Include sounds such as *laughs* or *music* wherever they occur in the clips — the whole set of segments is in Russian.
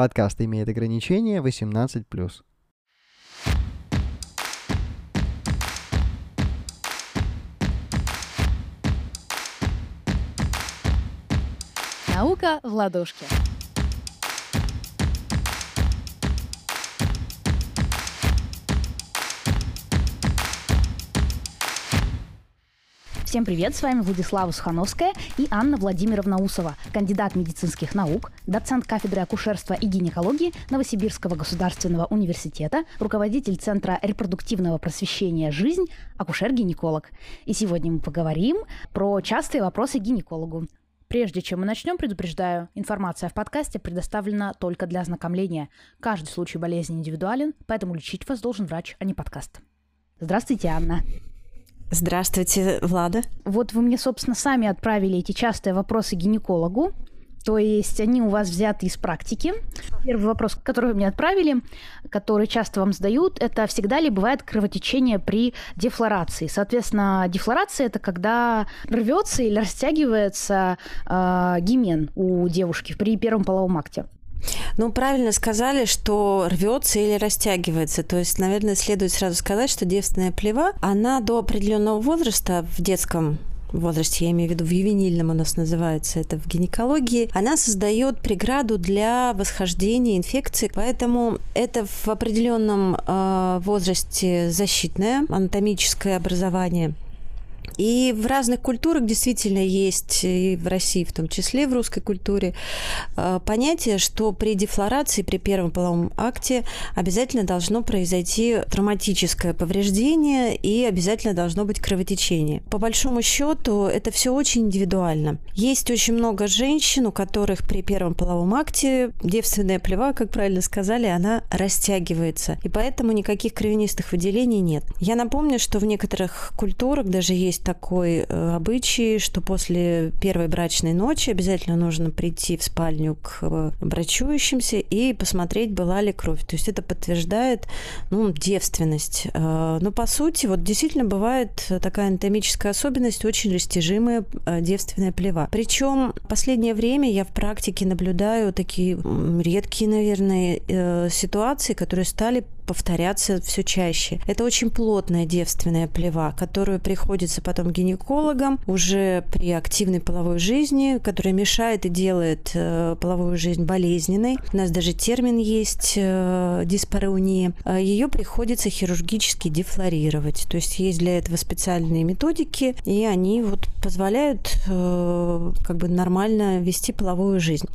Подкаст имеет ограничение 18+. Наука в ладошке. Всем привет, с вами Владислава Сухановская и Анна Владимировна Усова, кандидат медицинских наук, доцент кафедры акушерства и гинекологии Новосибирского государственного университета, руководитель Центра репродуктивного просвещения «Жизнь», акушер-гинеколог. И сегодня мы поговорим про частые вопросы гинекологу. Прежде чем мы начнем, предупреждаю, информация в подкасте предоставлена только для ознакомления. Каждый случай болезни индивидуален, поэтому лечить вас должен врач, а не подкаст. Здравствуйте, Анна. Здравствуйте, Влада. Вот вы мне, собственно, сами отправили эти частые вопросы гинекологу. То есть они у вас взяты из практики. Первый вопрос, который вы мне отправили, который часто вам задают, это всегда ли бывает кровотечение при дефлорации. Соответственно, дефлорация это когда рвется или растягивается э, гимен у девушки при первом половом акте. Ну, правильно сказали, что рвется или растягивается. То есть, наверное, следует сразу сказать, что девственная плева, она до определенного возраста в детском возрасте, я имею в виду в ювенильном у нас называется это в гинекологии, она создает преграду для восхождения инфекции, поэтому это в определенном э, возрасте защитное анатомическое образование и в разных культурах действительно есть, и в России в том числе, в русской культуре, э, понятие, что при дефлорации, при первом половом акте обязательно должно произойти травматическое повреждение и обязательно должно быть кровотечение. По большому счету это все очень индивидуально. Есть очень много женщин, у которых при первом половом акте девственная плева, как правильно сказали, она растягивается. И поэтому никаких кровянистых выделений нет. Я напомню, что в некоторых культурах даже есть такой э, обычай, что после первой брачной ночи обязательно нужно прийти в спальню к э, брачующимся и посмотреть, была ли кровь. То есть это подтверждает ну, девственность. Э, но по сути, вот действительно бывает такая анатомическая особенность, очень растяжимая девственная плева. Причем в последнее время я в практике наблюдаю такие редкие, наверное, ситуации, которые стали повторяться все чаще. Это очень плотная девственная плева, которую приходится потом гинекологам уже при активной половой жизни, которая мешает и делает э, половую жизнь болезненной. У нас даже термин есть э, диспарония. Э, Ее приходится хирургически дефлорировать. То есть есть для этого специальные методики, и они вот позволяют как бы нормально вести половую жизнь.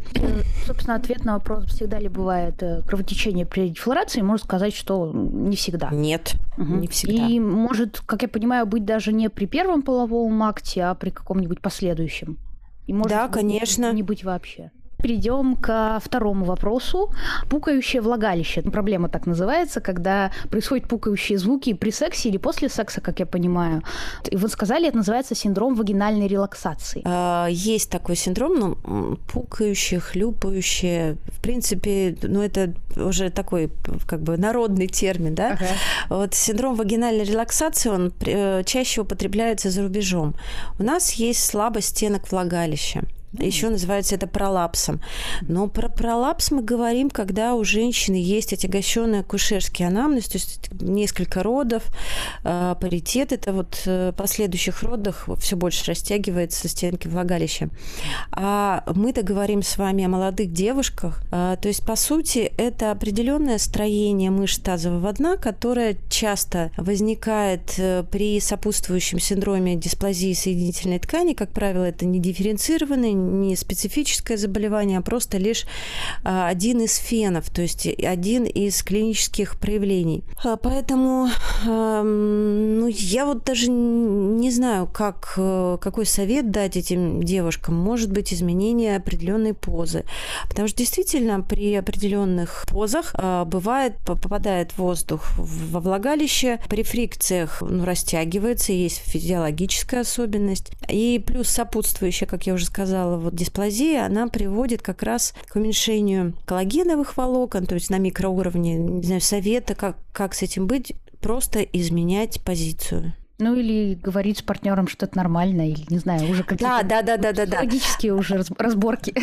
Собственно, ответ на вопрос, всегда ли бывает кровотечение при дефлорации, можно сказать, что что не всегда. Нет, угу. не всегда. И может, как я понимаю, быть даже не при первом половом акте, а при каком-нибудь последующем. И может да, конечно. не быть вообще перейдем к второму вопросу. Пукающее влагалище. Проблема так называется, когда происходят пукающие звуки при сексе или после секса, как я понимаю. И вы сказали, это называется синдром вагинальной релаксации. А, есть такой синдром, ну, пукающее, хлюпающее. В принципе, ну, это уже такой как бы народный термин, да? Ага. Вот синдром вагинальной релаксации, он э, чаще употребляется за рубежом. У нас есть слабость стенок влагалища. Еще называется это пролапсом. Но про пролапс мы говорим, когда у женщины есть отягощенный акушерский анамнез, то есть несколько родов, э, паритет, это вот э, последующих родах все больше растягивается стенки влагалища. А мы-то говорим с вами о молодых девушках, э, то есть, по сути, это определенное строение мышц тазового дна, которое часто возникает при сопутствующем синдроме дисплазии соединительной ткани, как правило, это не дифференцированный, не специфическое заболевание, а просто лишь а, один из фенов, то есть один из клинических проявлений. А, поэтому ну, я вот даже не знаю, как, э, какой совет дать этим девушкам. Может быть, изменение определенной позы. Потому что действительно при определенных позах а, бывает, попадает воздух во влагалище, при фрикциях ну, растягивается, есть физиологическая особенность. И плюс сопутствующая, как я уже сказала, вот дисплазия, она приводит как раз к уменьшению коллагеновых волокон, то есть на микроуровне, не знаю, совета, как, как с этим быть, просто изменять позицию. Ну или говорить с партнером, что это нормально, или не знаю, уже какие-то да, да, да, да, да, логические уже разборки.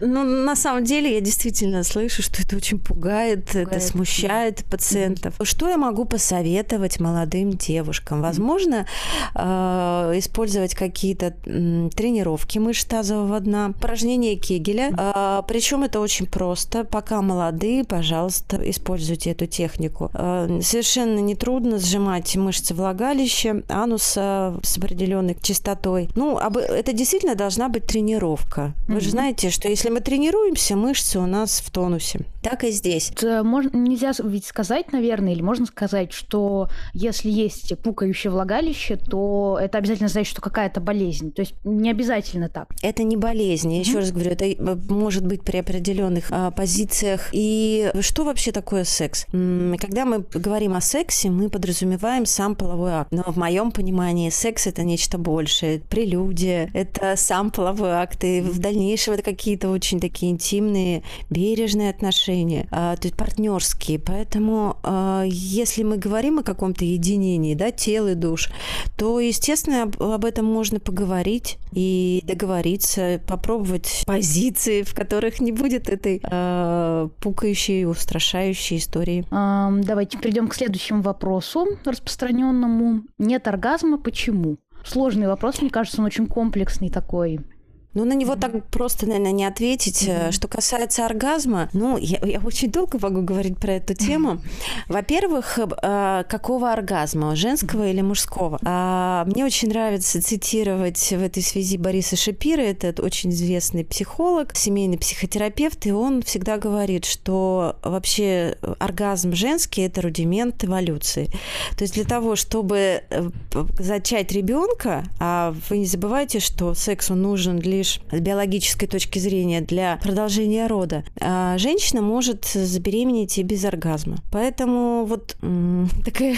Ну, на самом деле, я действительно слышу, что это очень пугает, пугает это смущает да. пациентов. Mm-hmm. Что я могу посоветовать молодым девушкам? Возможно, mm-hmm. э, использовать какие-то э, тренировки мышц тазового дна, упражнения Кегеля. Mm-hmm. Э, причем это очень просто. Пока молодые, пожалуйста, используйте эту технику. Э, совершенно нетрудно сжимать мышцы влагалища, ануса с определенной частотой. Ну, это действительно должна быть тренировка. Вы mm-hmm. же знаете, что если мы тренируемся, мышцы у нас в тонусе. Так и здесь. Можно, нельзя ведь сказать, наверное, или можно сказать, что если есть пукающее влагалище, то это обязательно значит, что какая-то болезнь. То есть не обязательно так. Это не болезнь. Я mm-hmm. еще раз говорю, это э, может быть при определенных а, позициях. И что вообще такое секс? Когда мы говорим о сексе, мы подразумеваем сам половой акт. Но в моем понимании секс это нечто большее. Прелюдия, это сам половой акт. И в дальнейшем это какие-то очень такие интимные, бережные отношения, а, то есть партнерские. Поэтому а, если мы говорим о каком-то единении, да, тел и душ, то, естественно, об, об этом можно поговорить и договориться, попробовать позиции, в которых не будет этой э, пукающей, устрашающей истории. Давайте перейдем к следующему вопросу распространенному. Нет оргазма, почему? Сложный вопрос, мне кажется, он очень комплексный такой. Ну, на него так просто, наверное, не ответить. Mm-hmm. Что касается оргазма, ну, я, я очень долго могу говорить про эту тему. *laughs* Во-первых, э, какого оргазма, женского или мужского? А, мне очень нравится цитировать в этой связи Бориса Шапира, это очень известный психолог, семейный психотерапевт, и он всегда говорит, что вообще оргазм женский – это рудимент эволюции. То есть для того, чтобы э, зачать ребенка, а вы не забывайте, что секс он нужен лишь лишь с биологической точки зрения для продолжения рода, а женщина может забеременеть и без оргазма. Поэтому вот *laughs* такая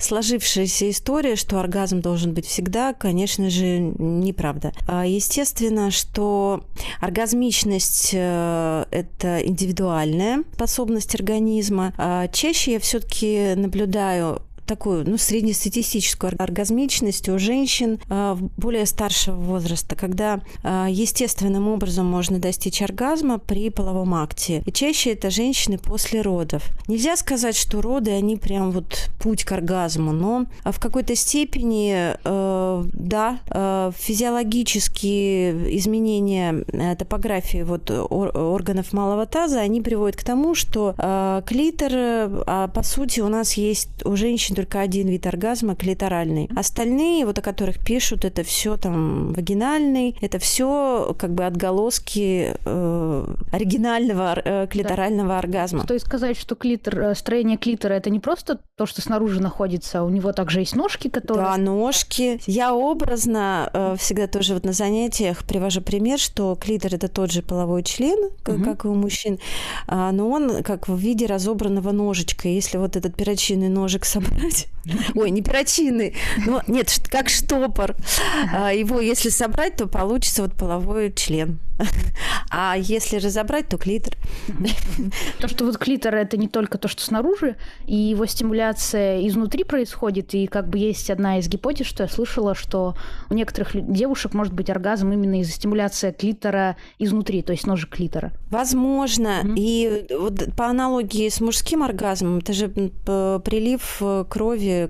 сложившаяся история, что оргазм должен быть всегда, конечно же, неправда. А, естественно, что оргазмичность э, – это индивидуальная способность организма. А чаще я все-таки наблюдаю такую, ну, среднестатистическую оргазмичность у женщин э, более старшего возраста, когда э, естественным образом можно достичь оргазма при половом акте. И чаще это женщины после родов. Нельзя сказать, что роды, они прям вот путь к оргазму, но в какой-то степени, э, да, э, физиологические изменения э, топографии вот органов малого таза, они приводят к тому, что клитор, э, по сути, у нас есть у женщин только один вид оргазма, клиторальный. Остальные, вот о которых пишут, это все там вагинальный, это все как бы отголоски э, оригинального э, клиторального да. оргазма. То есть сказать, что клитор, э, строение клитора это не просто то, что снаружи находится, у него также есть ножки, которые... Да, ножки. Я образно э, всегда тоже вот на занятиях привожу пример, что клитор это тот же половой член, как, угу. как и у мужчин, а, но он как в виде разобранного ножичка. Если вот этот перочинный ножик собрать собрать. *laughs* Ой, не перочинный. Ну, нет, как штопор. А, его, если собрать, то получится вот половой член. *laughs* А если разобрать, то клитор. *laughs* То, что вот клитор это не только то, что снаружи, и его стимуляция изнутри происходит, и как бы есть одна из гипотез, что я слышала, что у некоторых девушек может быть оргазм именно из-за стимуляции клитора изнутри, то есть ножек клитора. Возможно. Mm-hmm. И вот по аналогии с мужским оргазмом, это же прилив э,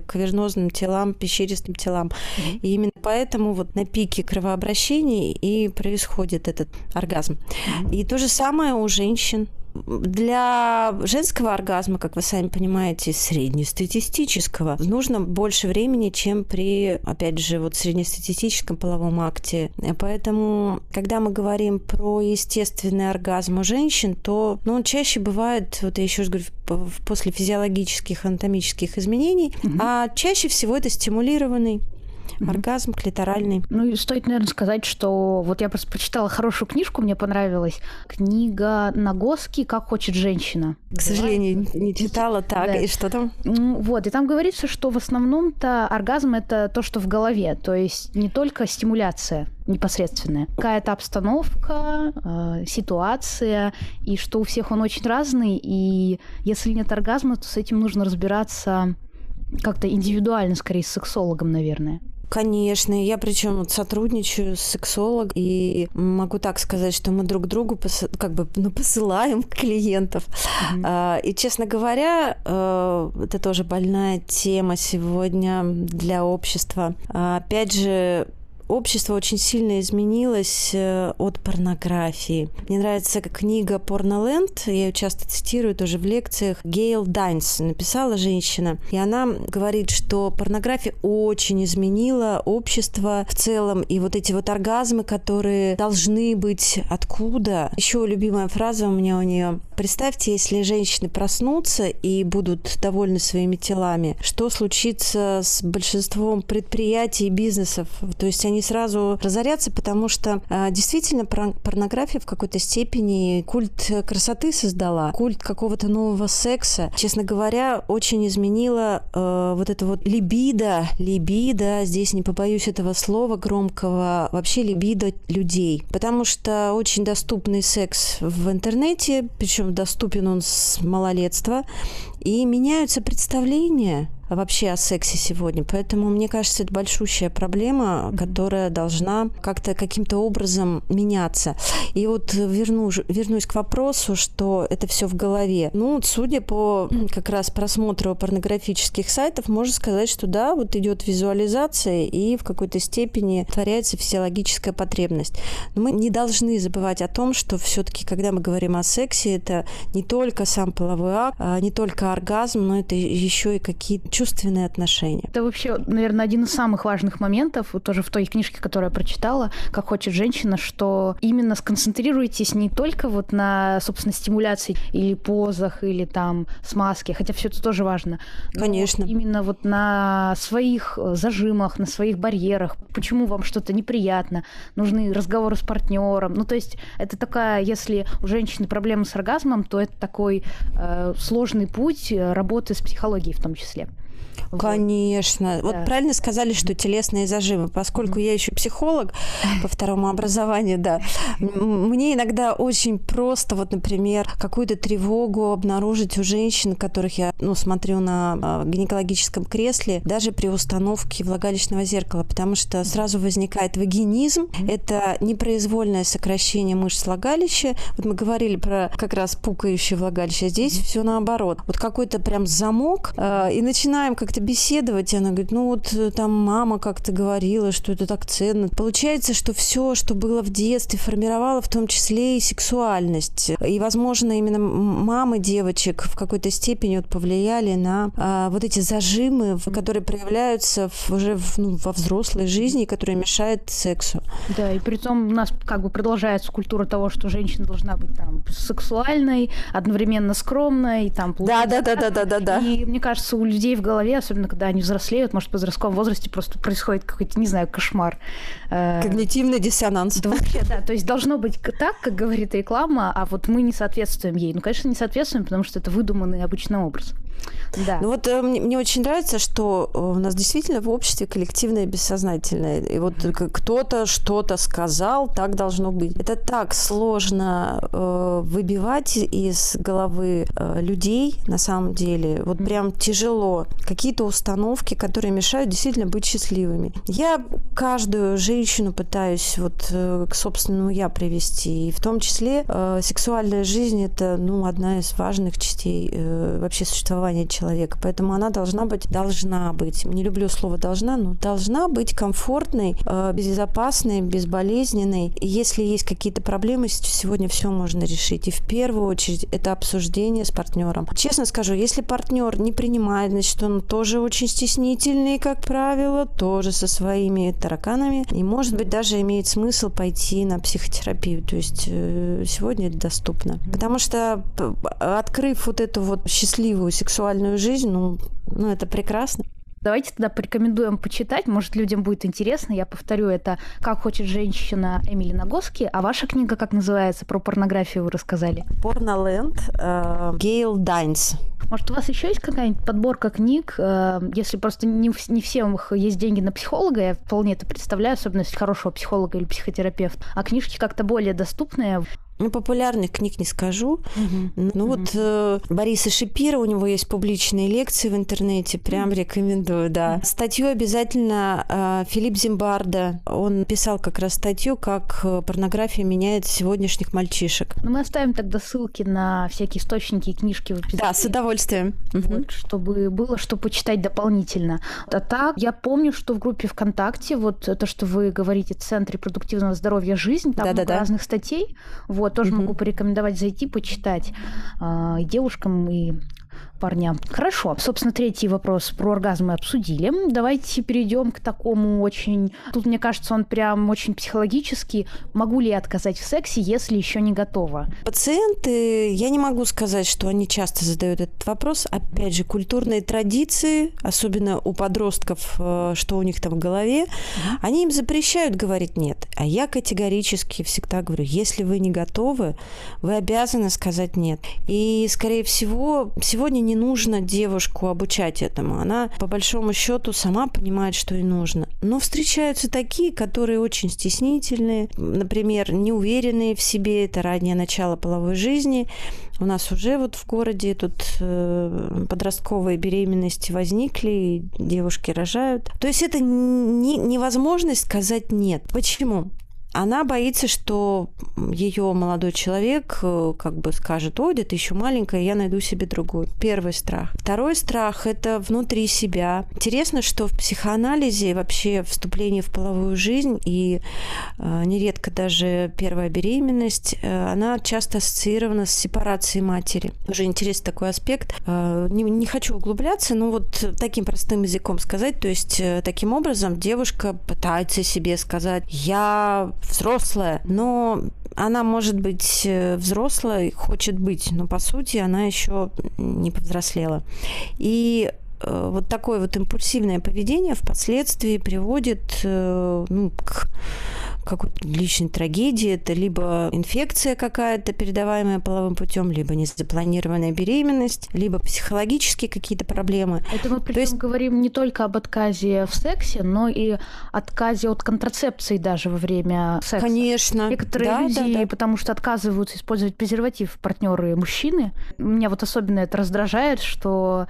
к венозным телам, пещеристым телам. Mm-hmm. И именно поэтому вот на пике кровообращения и происходит этот оргазм. И то же самое у женщин. Для женского оргазма, как вы сами понимаете, среднестатистического, нужно больше времени, чем при, опять же, вот среднестатистическом половом акте. Поэтому, когда мы говорим про естественный оргазм у женщин, то ну, он чаще бывает, вот я еще раз говорю, после физиологических, анатомических изменений, угу. а чаще всего это стимулированный оргазм клиторальный. Ну и стоит, наверное, сказать, что вот я просто прочитала хорошую книжку, мне понравилась. Книга Нагоски «Как хочет женщина». К сожалению, не читала. Так, да. и что там? Вот, и там говорится, что в основном-то оргазм – это то, что в голове, то есть не только стимуляция непосредственная. Какая-то обстановка, э, ситуация, и что у всех он очень разный, и если нет оргазма, то с этим нужно разбираться как-то индивидуально, скорее, с сексологом, наверное. Конечно, я причем вот сотрудничаю с сексологом и могу так сказать, что мы друг другу пос, как бы ну, посылаем *laughs* клиентов. Mm-hmm. А, и, честно говоря, э, это тоже больная тема сегодня для общества. А, опять же, общество очень сильно изменилось э, от порнографии. Мне нравится книга «Порноленд», я ее часто цитирую тоже в лекциях. Гейл Дайнс написала женщина, и она говорит, что порнография очень изменила общество в целом, и вот эти вот оргазмы, которые должны быть откуда. Еще любимая фраза у меня у нее. Представьте, если женщины проснутся и будут довольны своими телами, что случится с большинством предприятий и бизнесов? То есть они сразу разорятся, потому что а, действительно порнография в какой-то степени культ красоты создала, культ какого-то нового секса. Честно говоря, очень изменила э, вот это вот либидо, либидо, здесь не побоюсь этого слова громкого, вообще либидо людей. Потому что очень доступный секс в интернете, причем доступен он с малолетства, и меняются представления вообще о сексе сегодня. Поэтому, мне кажется, это большущая проблема, которая должна как-то каким-то образом меняться. И вот верну, вернусь к вопросу, что это все в голове. Ну, судя по как раз просмотру порнографических сайтов, можно сказать, что да, вот идет визуализация и в какой-то степени творяется физиологическая потребность. Но мы не должны забывать о том, что все-таки, когда мы говорим о сексе, это не только сам половой акт, а не только оргазм, но это еще и какие-то чувственные отношения. Это вообще, наверное, один из самых важных моментов, вот тоже в той книжке, которую я прочитала, «Как хочет женщина», что именно сконцентрируйтесь не только вот на, собственно, стимуляции или позах, или там смазке, хотя все это тоже важно. Конечно. Именно вот на своих э, зажимах, на своих барьерах, почему вам что-то неприятно, нужны разговоры с партнером. Ну, то есть это такая, если у женщины проблемы с оргазмом, то это такой э, сложный путь э, работы с психологией в том числе. Конечно. Вот, вот правильно сказали, что телесные зажимы. Поскольку я еще психолог по второму образованию, да, мне иногда очень просто, вот, например, какую-то тревогу обнаружить у женщин, которых я, ну, смотрю на а, гинекологическом кресле, даже при установке влагалищного зеркала, потому что сразу возникает вагинизм. Это непроизвольное сокращение мышц влагалища. Вот мы говорили про как раз пукающее влагалище. Здесь все наоборот. Вот какой-то прям замок, э, и начинаем как-то беседовать, и она говорит, ну вот э, там мама как-то говорила, что это так ценно. Получается, что все, что было в детстве, формировало в том числе и сексуальность. И, возможно, именно мамы девочек в какой-то степени вот повлияли на а, вот эти зажимы, которые проявляются в, уже в, ну, во взрослой жизни, которые мешают сексу. Да, и при том у нас как бы продолжается культура того, что женщина должна быть там сексуальной, одновременно скромной, там... Да, да, да, да, да, да, да. И мне кажется, у людей в голове, особенно особенно когда они взрослеют, может, в подростковом возрасте просто происходит какой-то, не знаю, кошмар. Э, Когнитивный диссонанс. Да, вообще, да. То есть должно быть так, как говорит реклама, а вот мы не соответствуем ей. Ну, конечно, не соответствуем, потому что это выдуманный обычный образ. Да. Ну вот э, мне, мне очень нравится, что э, у нас действительно в обществе коллективное бессознательное. И вот кто-то что-то сказал, так должно быть. Это так сложно э, выбивать из головы э, людей на самом деле. Вот прям тяжело. Какие-то установки, которые мешают действительно быть счастливыми. Я каждую женщину пытаюсь вот э, к собственному я привести. И в том числе э, сексуальная жизнь это ну, одна из важных частей э, вообще существования существования человека. Поэтому она должна быть, должна быть, не люблю слово должна, но должна быть комфортной, э, безопасной, безболезненной. И если есть какие-то проблемы, сегодня все можно решить. И в первую очередь это обсуждение с партнером. Честно скажу, если партнер не принимает, значит, он тоже очень стеснительный, как правило, тоже со своими тараканами. И, может быть, даже имеет смысл пойти на психотерапию. То есть э, сегодня это доступно. Потому что, открыв вот эту вот счастливую сексуальную сексуальную жизнь, ну, ну это прекрасно. Давайте тогда порекомендуем почитать, может, людям будет интересно. Я повторю, это «Как хочет женщина» Эмили Нагоски. А ваша книга как называется? Про порнографию вы рассказали. «Порноленд» э, Гейл Дайнс. Может, у вас еще есть какая-нибудь подборка книг? Э, если просто не, не всем есть деньги на психолога, я вполне это представляю, особенно если хорошего психолога или психотерапевта, а книжки как-то более доступные. Ну, популярных книг не скажу. Угу. Ну, угу. вот э, Бориса Шипира, у него есть публичные лекции в интернете, прям угу. рекомендую, да. Статью обязательно э, Филипп Зимбарда, он писал как раз статью, как э, порнография меняет сегодняшних мальчишек. Ну, мы оставим тогда ссылки на всякие источники и книжки в описании. Да, с удовольствием. Вот, угу. чтобы было что почитать дополнительно. А так, я помню, что в группе ВКонтакте, вот то, что вы говорите, Центр репродуктивного здоровья «Жизнь», там да, много да, да. разных статей. Вот, тоже mm-hmm. могу порекомендовать зайти, почитать э, девушкам, и парням. Хорошо. Собственно, третий вопрос про оргазм мы обсудили. Давайте перейдем к такому очень... Тут, мне кажется, он прям очень психологический. Могу ли я отказать в сексе, если еще не готова? Пациенты, я не могу сказать, что они часто задают этот вопрос. Опять же, культурные традиции, особенно у подростков, э, что у них там в голове, они им запрещают говорить нет. А я категорически всегда говорю, если вы не готовы, вы обязаны сказать нет. И, скорее всего, сегодня не не нужно девушку обучать этому. Она, по большому счету, сама понимает, что ей нужно. Но встречаются такие, которые очень стеснительные, например, неуверенные в себе, это раннее начало половой жизни. У нас уже вот в городе тут э, подростковые беременности возникли, и девушки рожают. То есть это не, невозможность сказать нет. Почему? Она боится, что ее молодой человек э, как бы скажет, ой, да ты еще маленькая, я найду себе другую. Первый страх. Второй страх – это внутри себя. Интересно, что в психоанализе вообще вступление в половую жизнь и э, нередко даже первая беременность, э, она часто ассоциирована с сепарацией матери. Уже интересный такой аспект. Э, не, не хочу углубляться, но вот таким простым языком сказать, то есть э, таким образом девушка пытается себе сказать, я взрослая, но она может быть э, взрослой, хочет быть, но по сути она еще не повзрослела. И э, вот такое вот импульсивное поведение впоследствии приводит э, ну, к какой-то личной трагедии. Это либо инфекция какая-то, передаваемая половым путем, либо незапланированная беременность, либо психологические какие-то проблемы. Это мы причем есть... говорим не только об отказе в сексе, но и отказе от контрацепции даже во время секса. Конечно. Некоторые да, люди, да, да. потому что отказываются использовать презерватив партнеры мужчины. Меня вот особенно это раздражает, что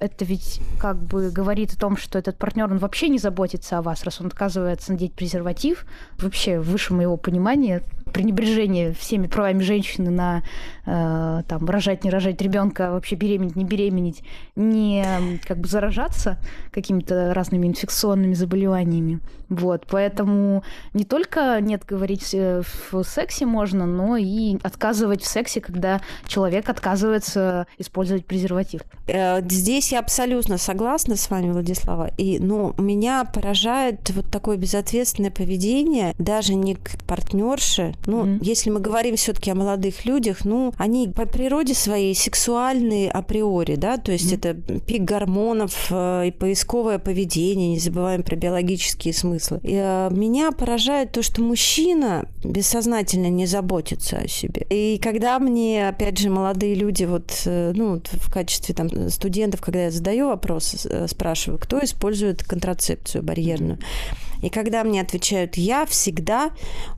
это ведь как бы говорит о том, что этот партнер, он вообще не заботится о вас, раз он отказывается надеть презерватив. Вообще, выше моего понимания, пренебрежение всеми правами женщины на э, там рожать, не рожать ребенка, вообще беременеть, не беременеть, не как бы заражаться какими-то разными инфекционными заболеваниями. Вот, поэтому не только нет говорить э, в сексе можно, но и отказывать в сексе, когда человек отказывается использовать презерватив. Э, здесь я абсолютно согласна с вами, Владислава. И, ну, меня поражает вот такое безответственное поведение даже не к партнерше, ну, mm-hmm. если мы говорим все-таки о молодых людях, ну, они по природе своей сексуальные априори, да, то есть mm-hmm. это пик гормонов э, и поисковое поведение, не забываем про биологические смыслы. И, э, меня поражает то, что мужчина бессознательно не заботится о себе. И когда мне, опять же, молодые люди, вот, э, ну, в качестве там студентов, когда я задаю вопрос, э, спрашиваю, кто использует контрацепцию барьерную, mm-hmm и когда мне отвечают «я», всегда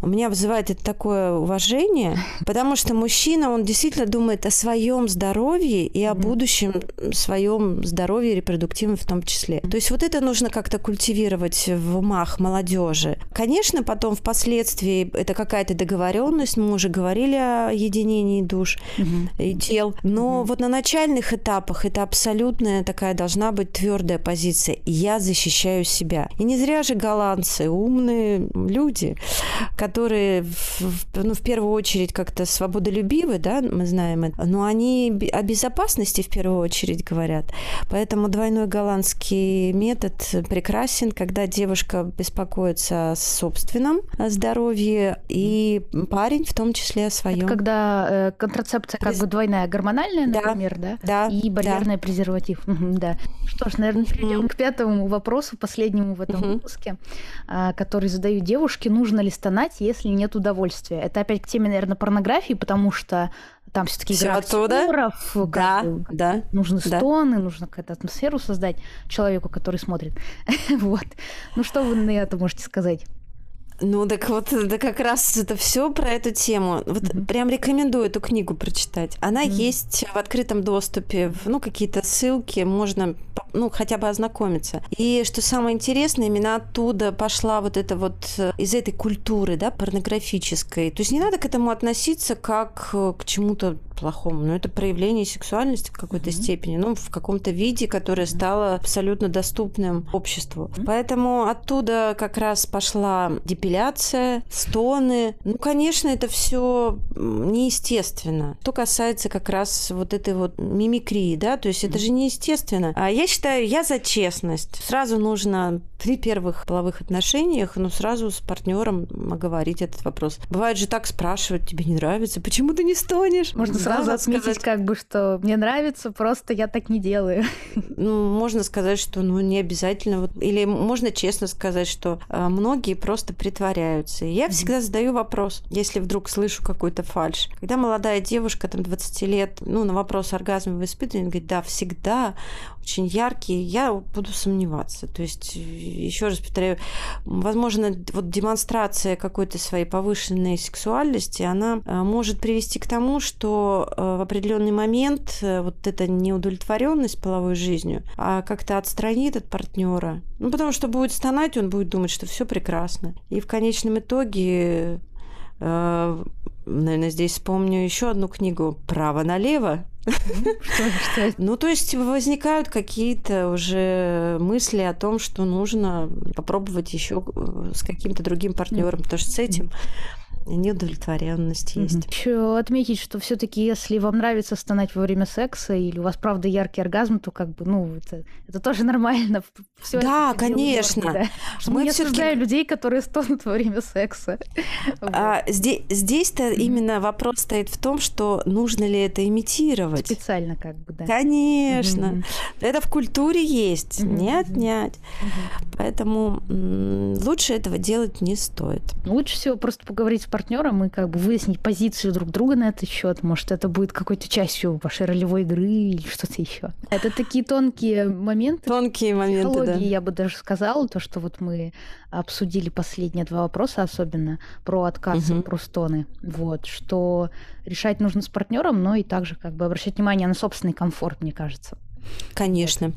у меня вызывает это такое уважение, потому что мужчина, он действительно думает о своем здоровье и о будущем своем здоровье репродуктивном в том числе. То есть вот это нужно как-то культивировать в умах молодежи. Конечно, потом впоследствии это какая-то договоренность, мы уже говорили о единении душ и тел, но вот на начальных этапах это абсолютная такая должна быть твердая позиция. Я защищаю себя. И не зря же Галан голландцы, умные люди, которые, в, ну, в первую очередь, как-то свободолюбивы, да, мы знаем это, но они о безопасности в первую очередь говорят. Поэтому двойной голландский метод прекрасен, когда девушка беспокоится о собственном здоровье, и парень в том числе о своем. Это когда э, контрацепция как Без... бы двойная, гормональная, например, да? Да. И барьерный да. презерватив. да. Что ж, наверное, перейдем к пятому вопросу, последнему в этом выпуске. А, который задают девушки, нужно ли стонать, если нет удовольствия. Это опять к теме, наверное, порнографии, потому что там все-таки игра актеров, да, да, нужны да. стоны, нужно какую-то атмосферу создать человеку, который смотрит. *laughs* вот. Ну что вы на это можете сказать? Ну, так вот, да как раз это все про эту тему. Вот mm-hmm. прям рекомендую эту книгу прочитать. Она mm-hmm. есть в открытом доступе, ну, какие-то ссылки, можно, ну, хотя бы ознакомиться. И что самое интересное, именно оттуда пошла вот эта вот, э, из этой культуры, да, порнографической. То есть не надо к этому относиться как э, к чему-то плохому, но это проявление сексуальности в какой-то mm-hmm. степени, ну, в каком-то виде, которое стало абсолютно доступным обществу. Mm-hmm. Поэтому оттуда как раз пошла депиляция, стоны. Ну, конечно, это все неестественно. Что касается как раз вот этой вот мимикрии, да, то есть это же неестественно. А я считаю, я за честность. Сразу нужно при первых половых отношениях, ну, сразу с партнером оговорить этот вопрос. Бывает же так спрашивать, тебе не нравится, почему ты не стонешь? Можно сразу отметить, сказать... как бы, что мне нравится, просто я так не делаю. *laughs* Ну, можно сказать, что ну не обязательно. Вот, или можно честно сказать, что э, многие просто притворяются. И я mm-hmm. всегда задаю вопрос, если вдруг слышу какой-то фальш. Когда молодая девушка, там, 20 лет, ну, на вопрос оргазма вы испытываете, говорит, да, всегда очень яркие, я буду сомневаться. То есть, еще раз повторяю, возможно, вот демонстрация какой-то своей повышенной сексуальности, она э, может привести к тому, что э, в определенный момент э, вот эта неудовлетворенность половой жизнью а как-то отстранит от партнера. Ну, потому что будет стонать, он будет думать, что все прекрасно. И в конечном итоге наверное, здесь вспомню еще одну книгу «Право налево». Что, что? Ну, то есть возникают какие-то уже мысли о том, что нужно попробовать еще э, с каким-то другим партнером, потому что с этим неудовлетворенность есть. Еще отметить, что все-таки, если вам нравится стонать во время секса, или у вас правда яркий оргазм, то как бы, ну, это, это тоже *laughs* нормально. Всё да, конечно. Норм, да. Мы не осуждаем людей, которые стонут во время секса. *laughs* А, здесь, здесь-то mm-hmm. именно вопрос стоит в том, что нужно ли это имитировать. Специально как бы, да. Конечно. Mm-hmm. Это в культуре есть, mm-hmm. не отнять. Mm-hmm. Поэтому м- лучше этого делать не стоит. Лучше всего просто поговорить с партнером и как бы выяснить позицию друг друга на этот счет. Может, это будет какой-то частью вашей ролевой игры или что-то еще. Это такие тонкие моменты. Тонкие моменты, да. я бы даже сказала, то, что вот мы обсудили последние два вопроса, особенно про отказ угу. про стоны. Вот, что решать нужно с партнером, но и также как бы обращать внимание на собственный комфорт, мне кажется. Конечно.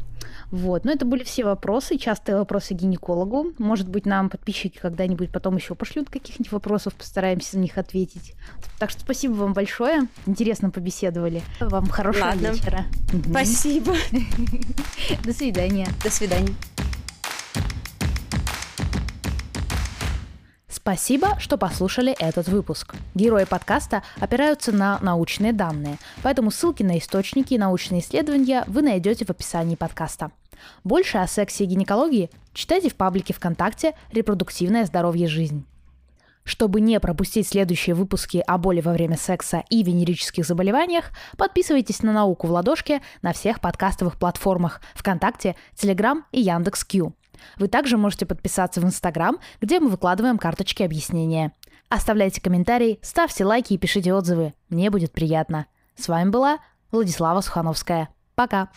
Вот. Но это были все вопросы, частые вопросы гинекологу. Может быть, нам подписчики когда-нибудь потом еще пошлют каких-нибудь вопросов, постараемся на них ответить. Так что спасибо вам большое. Интересно побеседовали. Вам хорошего Ладно. вечера. Спасибо. *laughs* До свидания. До свидания. Спасибо, что послушали этот выпуск. Герои подкаста опираются на научные данные, поэтому ссылки на источники и научные исследования вы найдете в описании подкаста. Больше о сексе и гинекологии читайте в паблике ВКонтакте «Репродуктивное здоровье жизнь». Чтобы не пропустить следующие выпуски о боли во время секса и венерических заболеваниях, подписывайтесь на «Науку в ладошке» на всех подкастовых платформах ВКонтакте, Телеграм и Яндекс.Кью. Вы также можете подписаться в Инстаграм, где мы выкладываем карточки объяснения. Оставляйте комментарии, ставьте лайки и пишите отзывы. Мне будет приятно. С вами была Владислава Сухановская. Пока!